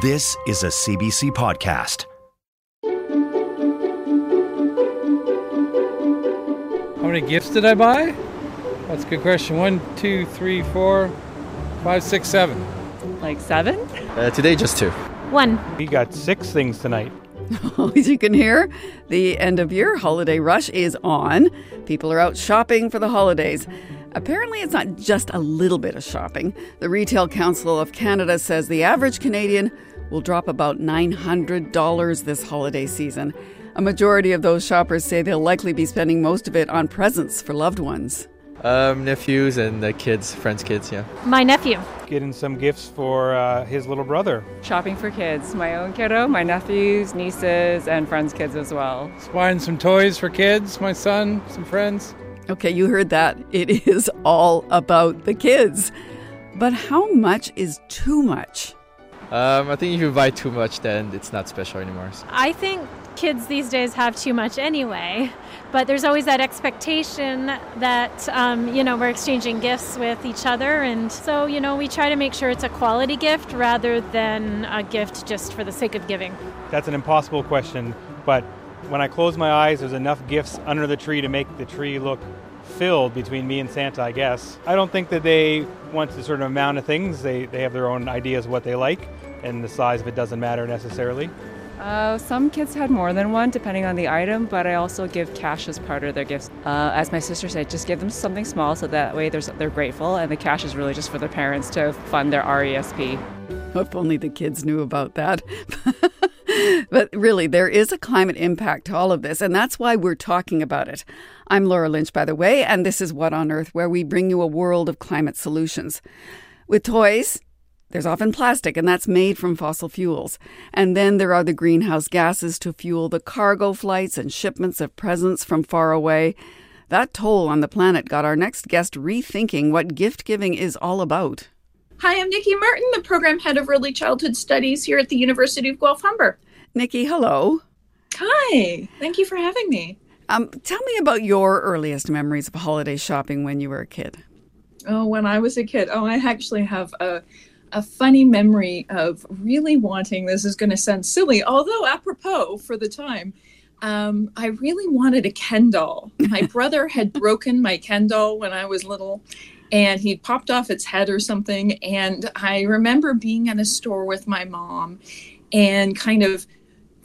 This is a CBC podcast. How many gifts did I buy? That's a good question. One, two, three, four, five, six, seven. Like seven? Uh, today, just two. One. We got six things tonight. As you can hear, the end of year holiday rush is on. People are out shopping for the holidays. Apparently, it's not just a little bit of shopping. The Retail Council of Canada says the average Canadian will drop about $900 this holiday season. A majority of those shoppers say they'll likely be spending most of it on presents for loved ones. Um, nephews and the kids, friends' kids, yeah. My nephew. Getting some gifts for uh, his little brother. Shopping for kids, my own kiddo, my nephews, nieces, and friends' kids as well. Buying some toys for kids, my son, some friends. Okay, you heard that. It is all about the kids. But how much is too much? Um, I think if you buy too much, then it's not special anymore. I think kids these days have too much anyway, but there's always that expectation that, um, you know, we're exchanging gifts with each other. And so, you know, we try to make sure it's a quality gift rather than a gift just for the sake of giving. That's an impossible question, but when I close my eyes, there's enough gifts under the tree to make the tree look filled between me and Santa, I guess. I don't think that they want the sort of amount of things. They, they have their own ideas of what they like, and the size of it doesn't matter necessarily. Uh, some kids had more than one, depending on the item, but I also give cash as part of their gifts. Uh, as my sister said, just give them something small so that way they're grateful, and the cash is really just for their parents to fund their RESP. If only the kids knew about that. but really, there is a climate impact to all of this, and that's why we're talking about it. I'm Laura Lynch, by the way, and this is What on Earth, where we bring you a world of climate solutions. With toys, there's often plastic, and that's made from fossil fuels. And then there are the greenhouse gases to fuel the cargo flights and shipments of presents from far away. That toll on the planet got our next guest rethinking what gift giving is all about. Hi, I'm Nikki Martin, the program head of early childhood studies here at the University of Guelph Humber. Nikki, hello. Hi, thank you for having me. Um, tell me about your earliest memories of holiday shopping when you were a kid. Oh, when I was a kid. Oh, I actually have a a funny memory of really wanting. This is going to sound silly, although apropos for the time. Um, I really wanted a Ken doll. My brother had broken my Ken doll when I was little, and he popped off its head or something. And I remember being at a store with my mom and kind of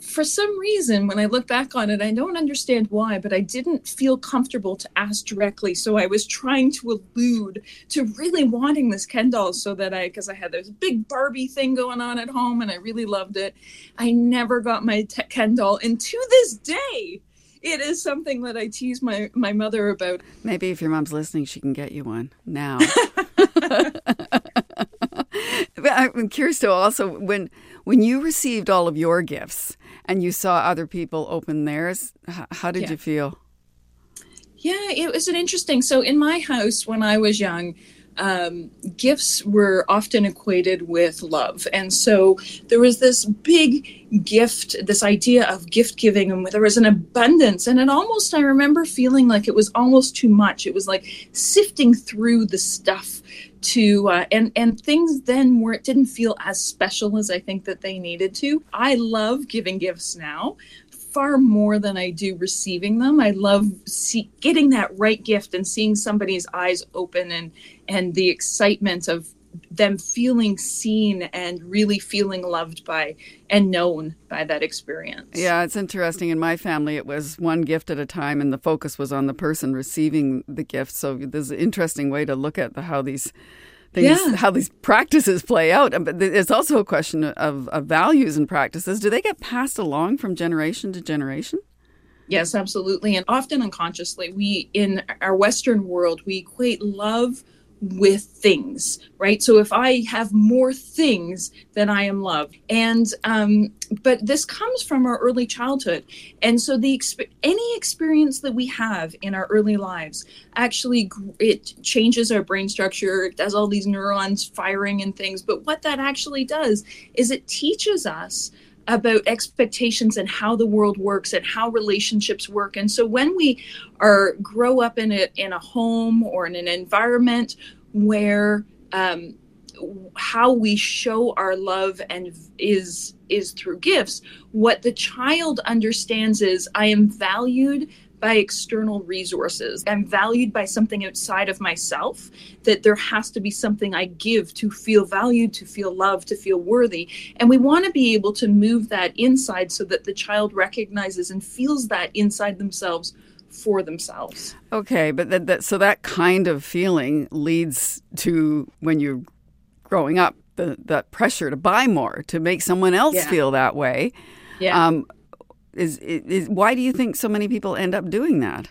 for some reason, when I look back on it, I don't understand why, but I didn't feel comfortable to ask directly. So I was trying to allude to really wanting this Ken doll so that I, because I had this big Barbie thing going on at home and I really loved it. I never got my te- Ken doll. And to this day, it is something that I tease my, my mother about. Maybe if your mom's listening, she can get you one now. I'm curious to also when when you received all of your gifts and you saw other people open theirs, how did Yeah. you feel? Yeah, it was an interesting. So in my house when I was young, um, gifts were often equated with love, and so there was this big gift, this idea of gift giving, and there was an abundance, and it almost I remember feeling like it was almost too much. It was like sifting through the stuff to uh, and and things then where it didn't feel as special as I think that they needed to. I love giving gifts now far more than I do receiving them. I love see, getting that right gift and seeing somebody's eyes open and and the excitement of them feeling seen and really feeling loved by and known by that experience. Yeah, it's interesting. In my family, it was one gift at a time, and the focus was on the person receiving the gift. So there's an interesting way to look at the, how these things, Yeah. how these practices play out. Uh, but it's also a question of, of values and practices. Do they get passed along from generation to generation? Yes, absolutely. And often unconsciously, we in our Western world, we equate love with things, right? So if I have more things, then I am loved. And um, but this comes from our early childhood, and so the any experience that we have in our early lives actually it changes our brain structure, it does all these neurons firing and things. But what that actually does is it teaches us about expectations and how the world works and how relationships work. And so when we are grow up in a in a home or in an environment where um, how we show our love and is is through gifts, what the child understands is I am valued by external resources. I'm valued by something outside of myself, that there has to be something I give to feel valued, to feel loved, to feel worthy. And we want to be able to move that inside so that the child recognizes and feels that inside themselves for themselves. Okay, but that, that so that kind of feeling leads to when you're growing up the that pressure to buy more to make someone else yeah. feel that way. Yeah. Um, is, is why do you think so many people end up doing that?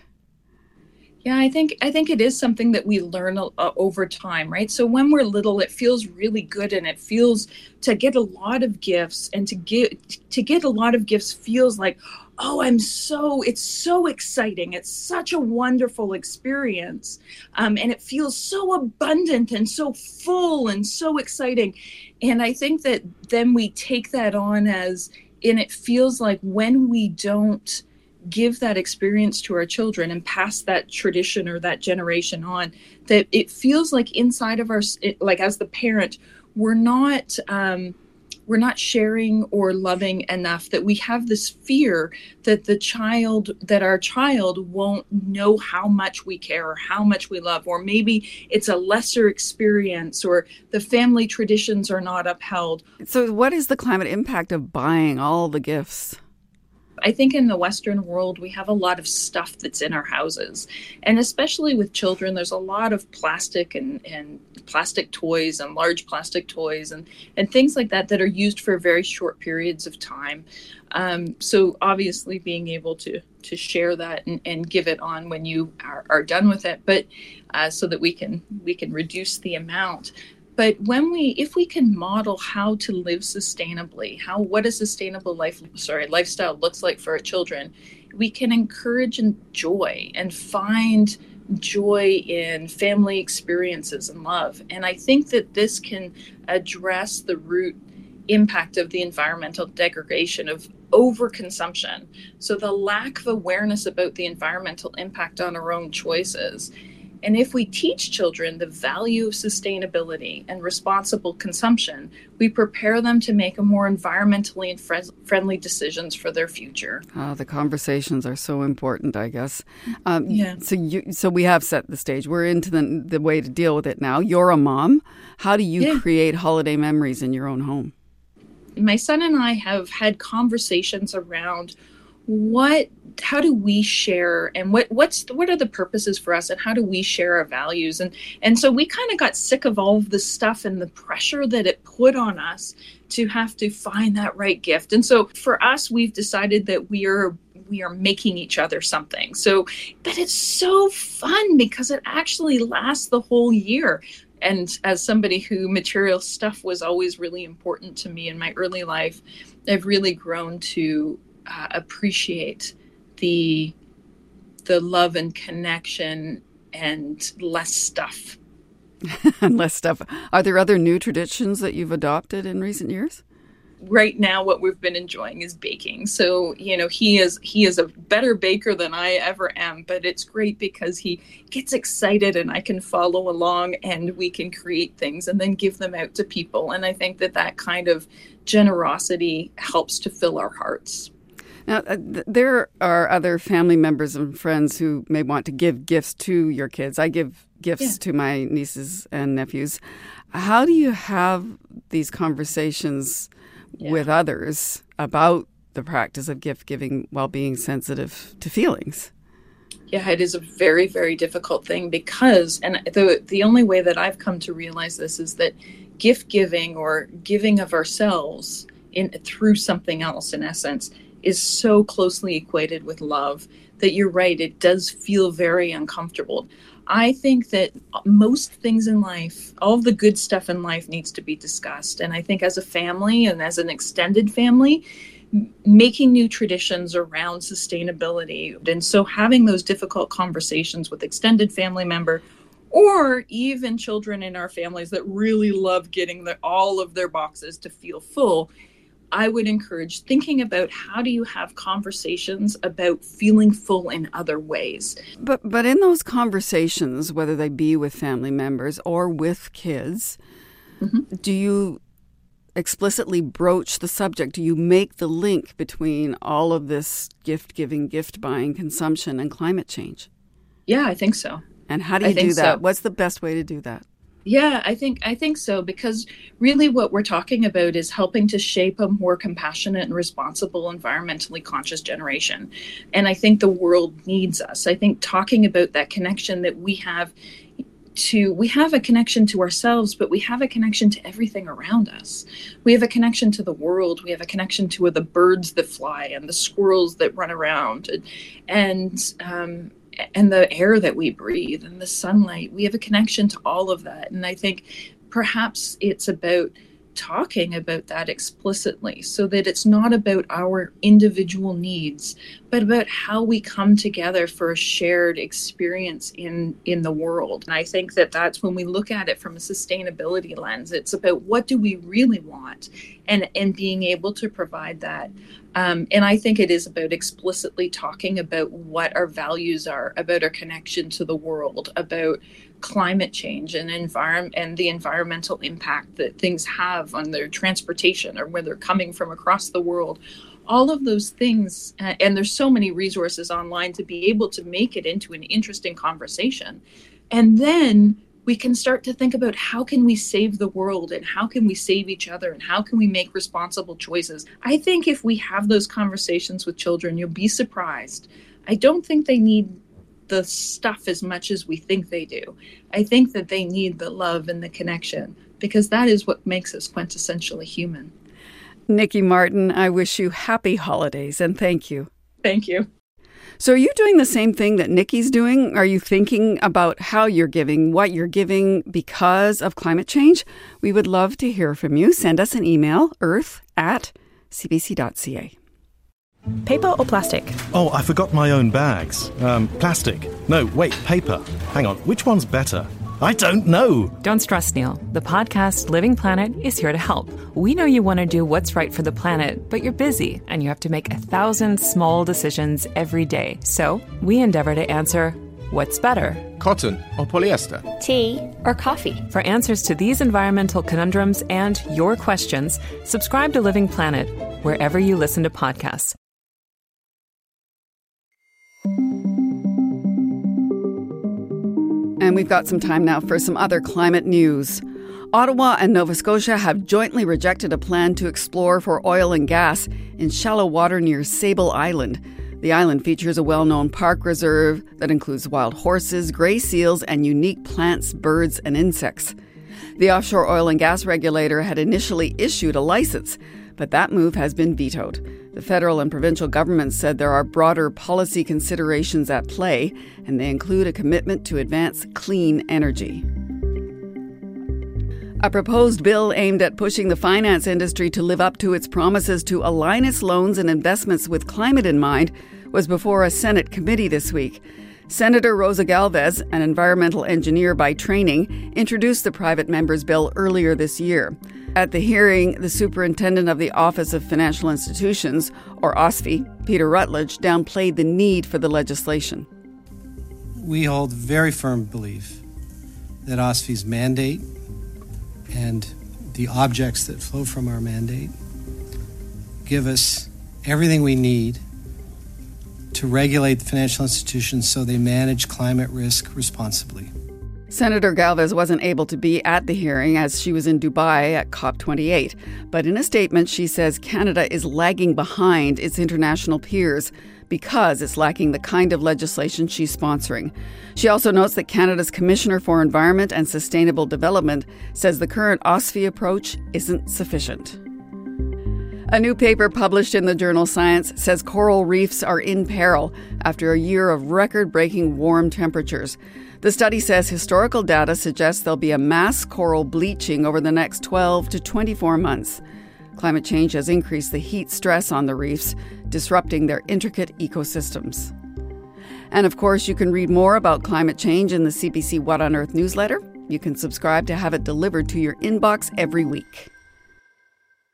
Yeah, I think I think it is something that we learn uh, over time, right? So when we're little, it feels really good, and it feels to get a lot of gifts and to get to get a lot of gifts feels like, oh, I'm so it's so exciting. It's such a wonderful experience, um, and it feels so abundant and so full and so exciting. And I think that then we take that on as and it feels like when we don't give that experience to our children and pass that tradition or that generation on that it feels like inside of our like as the parent we're not um, we're not sharing or loving enough that we have this fear that the child that our child won't know how much we care or how much we love or maybe it's a lesser experience or the family traditions are not upheld. So what is the climate impact of buying all the gifts I think in the Western world, we have a lot of stuff that's in our houses. And especially with children, there's a lot of plastic and, and plastic toys and large plastic toys and, and things like that that are used for very short periods of time. Um, so obviously being able to to share that and, and give it on when you are, are done with it, but uh, so that we can we can reduce the amount but when we if we can model how to live sustainably how what a sustainable life sorry lifestyle looks like for our children we can encourage and joy and find joy in family experiences and love. And i think that this can address the root impact of the environmental degradation of overconsumption. So the lack of awareness about the environmental impact on our own choices and if we teach children the value of sustainability and responsible consumption, we prepare them to make a more environmentally and friendly decisions for their future. Oh, the conversations are so important, I guess. Um, yeah. So you, so we have set the stage. We're into the the way to deal with it now. You're a mom. How do you yeah. create holiday memories in your own home? My son and I have had conversations around what how do we share and what what's what are the purposes for us and how do we share our values? And and so we kind of got sick of all of the stuff and the pressure that it put on us to have to find that right gift. And so for us we've decided that we are we are making each other something. So but it's so fun because it actually lasts the whole year. And as somebody who material stuff was always really important to me in my early life i've really grown to uh, appreciate the the love and connection and less stuff. and less stuff. Are there other new traditions that you've adopted in recent years? Right now what we've been enjoying is baking. So, you know, he is he is a better baker than I ever am, but it's great because he gets excited and I can follow along and we can create things and then give them out to people. And I think that that kind of generosity helps to fill our hearts. Now, uh, th- there are other family members and friends who may want to give gifts to your kids. I give gifts yeah. to my nieces and nephews. How do you have these conversations yeah. with others about the practice of gift giving while being sensitive to feelings? Yeah, it is a very, very difficult thing because, and the the only way that I've come to realize this is that gift giving or giving of ourselves in through something else, in essence, is so closely equated with love that you're right, it does feel very uncomfortable. I think that most things in life, all the good stuff in life needs to be discussed. And I think as a family and as an extended family, making new traditions around sustainability. And so having those difficult conversations with extended family member or even children in our families that really love getting the, all of their boxes to feel full I would encourage thinking about how do you have conversations about feeling full in other ways. But but in those conversations, whether they be with family members or with kids, mm-hmm. do you explicitly broach the subject? Do you make the link between all of this gift giving, gift buying, consumption, and climate change? Yeah, I think so. And how do you do that? So. What's the best way to do that? Yeah, I think I think so because really what we're talking about is helping to shape a more compassionate and responsible environmentally conscious generation. And I think the world needs us. I think talking about that connection that we have to we have a connection to ourselves but we have a connection to everything around us we have a connection to the world we have a connection to the birds that fly and the squirrels that run around and, and um, and the air that we breathe and the sunlight. We have a connection to all of that. And I think perhaps it's about talking about that explicitly so that it's not about our individual needs but about how we come together for a shared experience in in the world and i think that that's when we look at it from a sustainability lens it's about what do we really want and and being able to provide that. Um, and i think it is about explicitly talking about what our values are about our connection to the world about climate change and environment and the environmental impact that things have on their transportation or where they're coming from across the world. All of those things uh, and there's so many resources online to be able to make it into an interesting conversation. And then we can start to think about how can we save the world and how can we save each other and how can we make responsible choices i think if we have those conversations with children you'll be surprised i don't think they need the stuff as much as we think they do. I think that they need the love and the connection because that is what makes us quintessentially human. Nikki Martin, I wish you happy holidays and thank you. Thank you. So, are you doing the same thing that Nikki's doing? Are you thinking about how you're giving, what you're giving because of climate change? We would love to hear from you. Send us an email, earth at cbc.ca. Paper or plastic? Oh, I forgot my own bags. Um, plastic. No, wait, paper. Hang on, which one's better? I don't know. Don't stress, Neil. The podcast Living Planet is here to help. We know you want to do what's right for the planet, but you're busy and you have to make a thousand small decisions every day. So we endeavor to answer what's better? Cotton or polyester? Tea or coffee? For answers to these environmental conundrums and your questions, subscribe to Living Planet wherever you listen to podcasts. And we've got some time now for some other climate news. Ottawa and Nova Scotia have jointly rejected a plan to explore for oil and gas in shallow water near Sable Island. The island features a well known park reserve that includes wild horses, gray seals, and unique plants, birds, and insects. The offshore oil and gas regulator had initially issued a license, but that move has been vetoed. The federal and provincial governments said there are broader policy considerations at play, and they include a commitment to advance clean energy. A proposed bill aimed at pushing the finance industry to live up to its promises to align its loans and investments with climate in mind was before a Senate committee this week. Senator Rosa Galvez, an environmental engineer by training, introduced the private member's bill earlier this year. At the hearing, the superintendent of the Office of Financial Institutions, or OSFI, Peter Routledge, downplayed the need for the legislation. We hold very firm belief that OSFI's mandate and the objects that flow from our mandate give us everything we need to regulate financial institutions so they manage climate risk responsibly. Senator Galvez wasn't able to be at the hearing as she was in Dubai at COP28. But in a statement, she says Canada is lagging behind its international peers because it's lacking the kind of legislation she's sponsoring. She also notes that Canada's Commissioner for Environment and Sustainable Development says the current OSFI approach isn't sufficient. A new paper published in the journal Science says coral reefs are in peril after a year of record breaking warm temperatures. The study says historical data suggests there'll be a mass coral bleaching over the next 12 to 24 months. Climate change has increased the heat stress on the reefs, disrupting their intricate ecosystems. And of course, you can read more about climate change in the CBC What on Earth newsletter. You can subscribe to have it delivered to your inbox every week.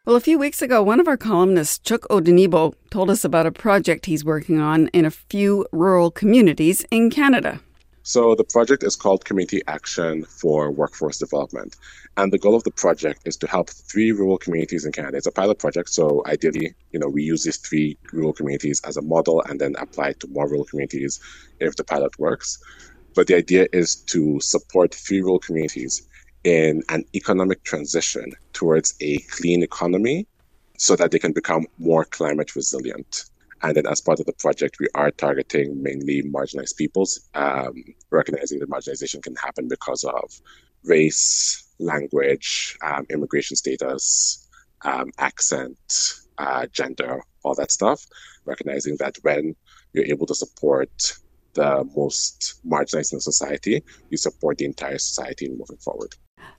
Well, a few weeks ago, one of our columnists, Chuck Odenigbo, told us about a project he's working on in a few rural communities in Canada. So, the project is called Community Action for Workforce Development. And the goal of the project is to help three rural communities in Canada. It's a pilot project, so ideally, you know, we use these three rural communities as a model and then apply it to more rural communities if the pilot works. But the idea is to support three rural communities in an economic transition towards a clean economy so that they can become more climate resilient. And then, as part of the project, we are targeting mainly marginalized peoples, um, recognizing that marginalization can happen because of race, language, um, immigration status, um, accent, uh, gender, all that stuff. Recognizing that when you're able to support the most marginalized in society, you support the entire society in moving forward.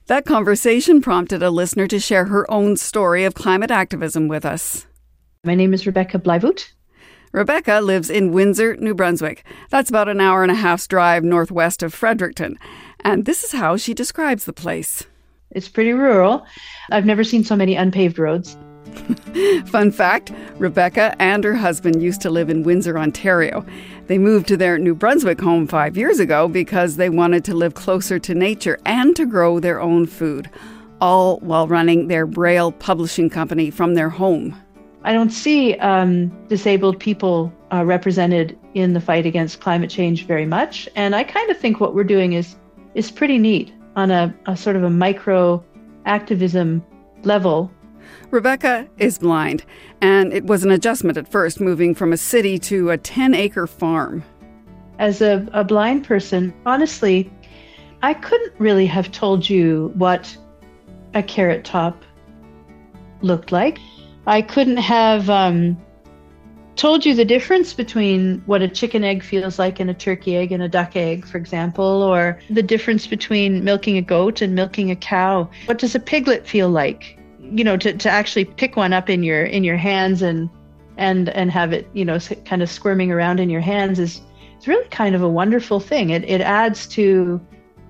That conversation prompted a listener to share her own story of climate activism with us. My name is Rebecca Blyvoot. Rebecca lives in Windsor, New Brunswick. That's about an hour and a half's drive northwest of Fredericton. And this is how she describes the place. It's pretty rural. I've never seen so many unpaved roads. Fun fact Rebecca and her husband used to live in Windsor, Ontario. They moved to their New Brunswick home five years ago because they wanted to live closer to nature and to grow their own food, all while running their Braille publishing company from their home. I don't see um, disabled people uh, represented in the fight against climate change very much, and I kind of think what we're doing is is pretty neat on a, a sort of a micro activism level Rebecca is blind, and it was an adjustment at first moving from a city to a 10 acre farm. As a, a blind person, honestly, I couldn't really have told you what a carrot top looked like. I couldn't have um, told you the difference between what a chicken egg feels like and a turkey egg and a duck egg, for example, or the difference between milking a goat and milking a cow. What does a piglet feel like? you know to, to actually pick one up in your in your hands and and and have it you know kind of squirming around in your hands is it's really kind of a wonderful thing it, it adds to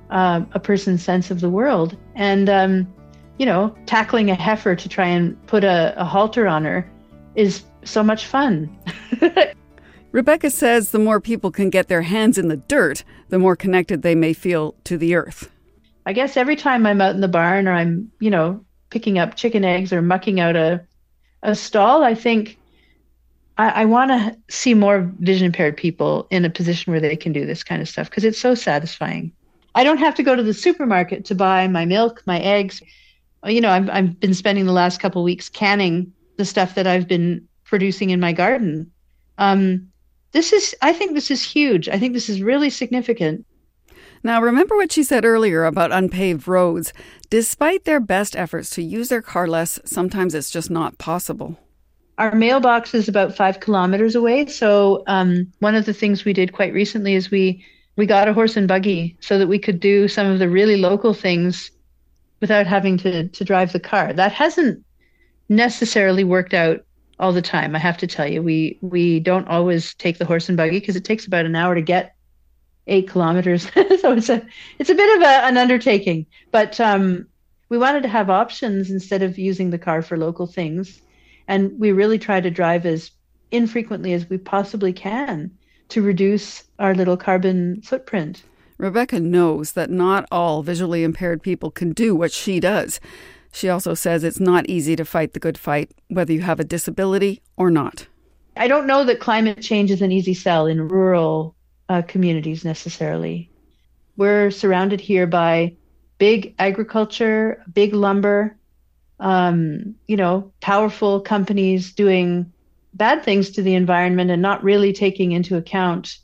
uh, a person's sense of the world and um, you know tackling a heifer to try and put a, a halter on her is so much fun rebecca says the more people can get their hands in the dirt the more connected they may feel to the earth i guess every time i'm out in the barn or i'm you know picking up chicken eggs or mucking out a a stall, I think I, I want to see more vision impaired people in a position where they can do this kind of stuff because it's so satisfying. I don't have to go to the supermarket to buy my milk, my eggs. You know, I've, I've been spending the last couple weeks canning the stuff that I've been producing in my garden. Um, this is, I think this is huge. I think this is really significant. Now, remember what she said earlier about unpaved roads. Despite their best efforts to use their car less, sometimes it's just not possible. Our mailbox is about five kilometers away. So, um, one of the things we did quite recently is we, we got a horse and buggy so that we could do some of the really local things without having to, to drive the car. That hasn't necessarily worked out all the time. I have to tell you, we we don't always take the horse and buggy because it takes about an hour to get eight kilometers. so it's a it's a bit of a, an undertaking. But um, we wanted to have options instead of using the car for local things, and we really try to drive as infrequently as we possibly can to reduce our little carbon footprint. Rebecca knows that not all visually impaired people can do what she does. She also says it's not easy to fight the good fight, whether you have a disability or not. I don't know that climate change is an easy sell in rural uh, communities necessarily. We're surrounded here by big agriculture, big lumber, um, you know, powerful companies doing bad things to the environment and not really taking into account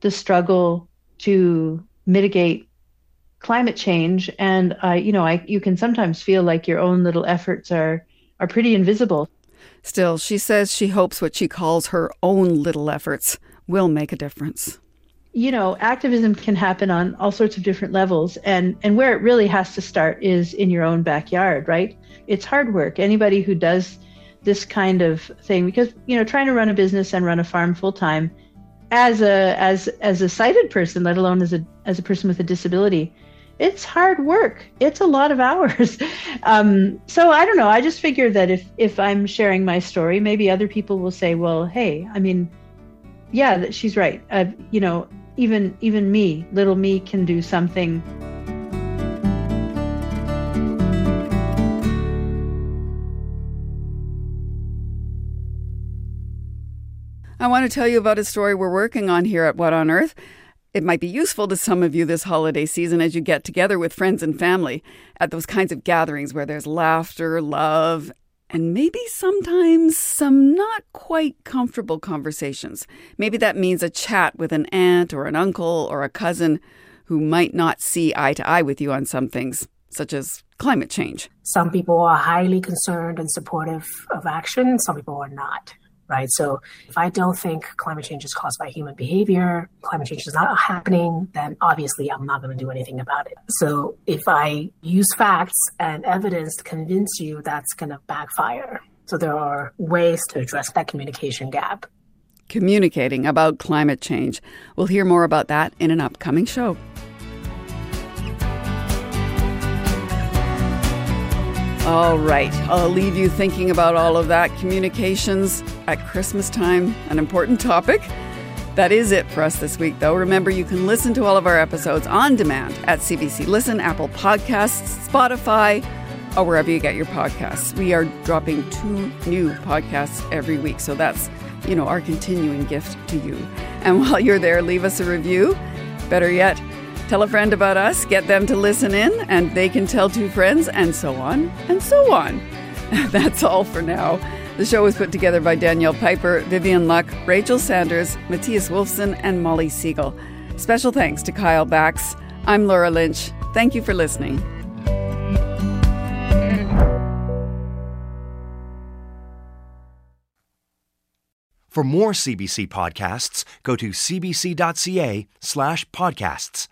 the struggle to mitigate climate change. And uh, you know, I, you can sometimes feel like your own little efforts are are pretty invisible. Still, she says she hopes what she calls her own little efforts will make a difference. You know, activism can happen on all sorts of different levels, and, and where it really has to start is in your own backyard, right? It's hard work. Anybody who does this kind of thing, because, you know, trying to run a business and run a farm full time as a as as a sighted person, let alone as a as a person with a disability, it's hard work. It's a lot of hours. Um, so I don't know. I just figured that if if I'm sharing my story, maybe other people will say, "Well, hey, I mean, yeah, she's right. Uh, you know, even even me, little me, can do something." I want to tell you about a story we're working on here at What on Earth. It might be useful to some of you this holiday season as you get together with friends and family at those kinds of gatherings where there's laughter, love, and maybe sometimes some not quite comfortable conversations. Maybe that means a chat with an aunt or an uncle or a cousin who might not see eye to eye with you on some things, such as climate change. Some people are highly concerned and supportive of action, some people are not right? So if I don't think climate change is caused by human behavior, climate change is not happening, then obviously I'm not going to do anything about it. So if I use facts and evidence to convince you, that's going to backfire. So there are ways to address that communication gap. Communicating about climate change. We'll hear more about that in an upcoming show. All right, I'll leave you thinking about all of that. Communications at Christmas time, an important topic. That is it for us this week, though. Remember, you can listen to all of our episodes on demand at CBC Listen, Apple Podcasts, Spotify, or wherever you get your podcasts. We are dropping two new podcasts every week, so that's, you know, our continuing gift to you. And while you're there, leave us a review. Better yet, Tell a friend about us, get them to listen in, and they can tell two friends, and so on, and so on. That's all for now. The show was put together by Danielle Piper, Vivian Luk, Rachel Sanders, Matthias Wolfson, and Molly Segal. Special thanks to Kyle Bakx. I'm Laura Lynch. Thank you for listening. For more CBC podcasts, go to cbc.ca slash podcasts.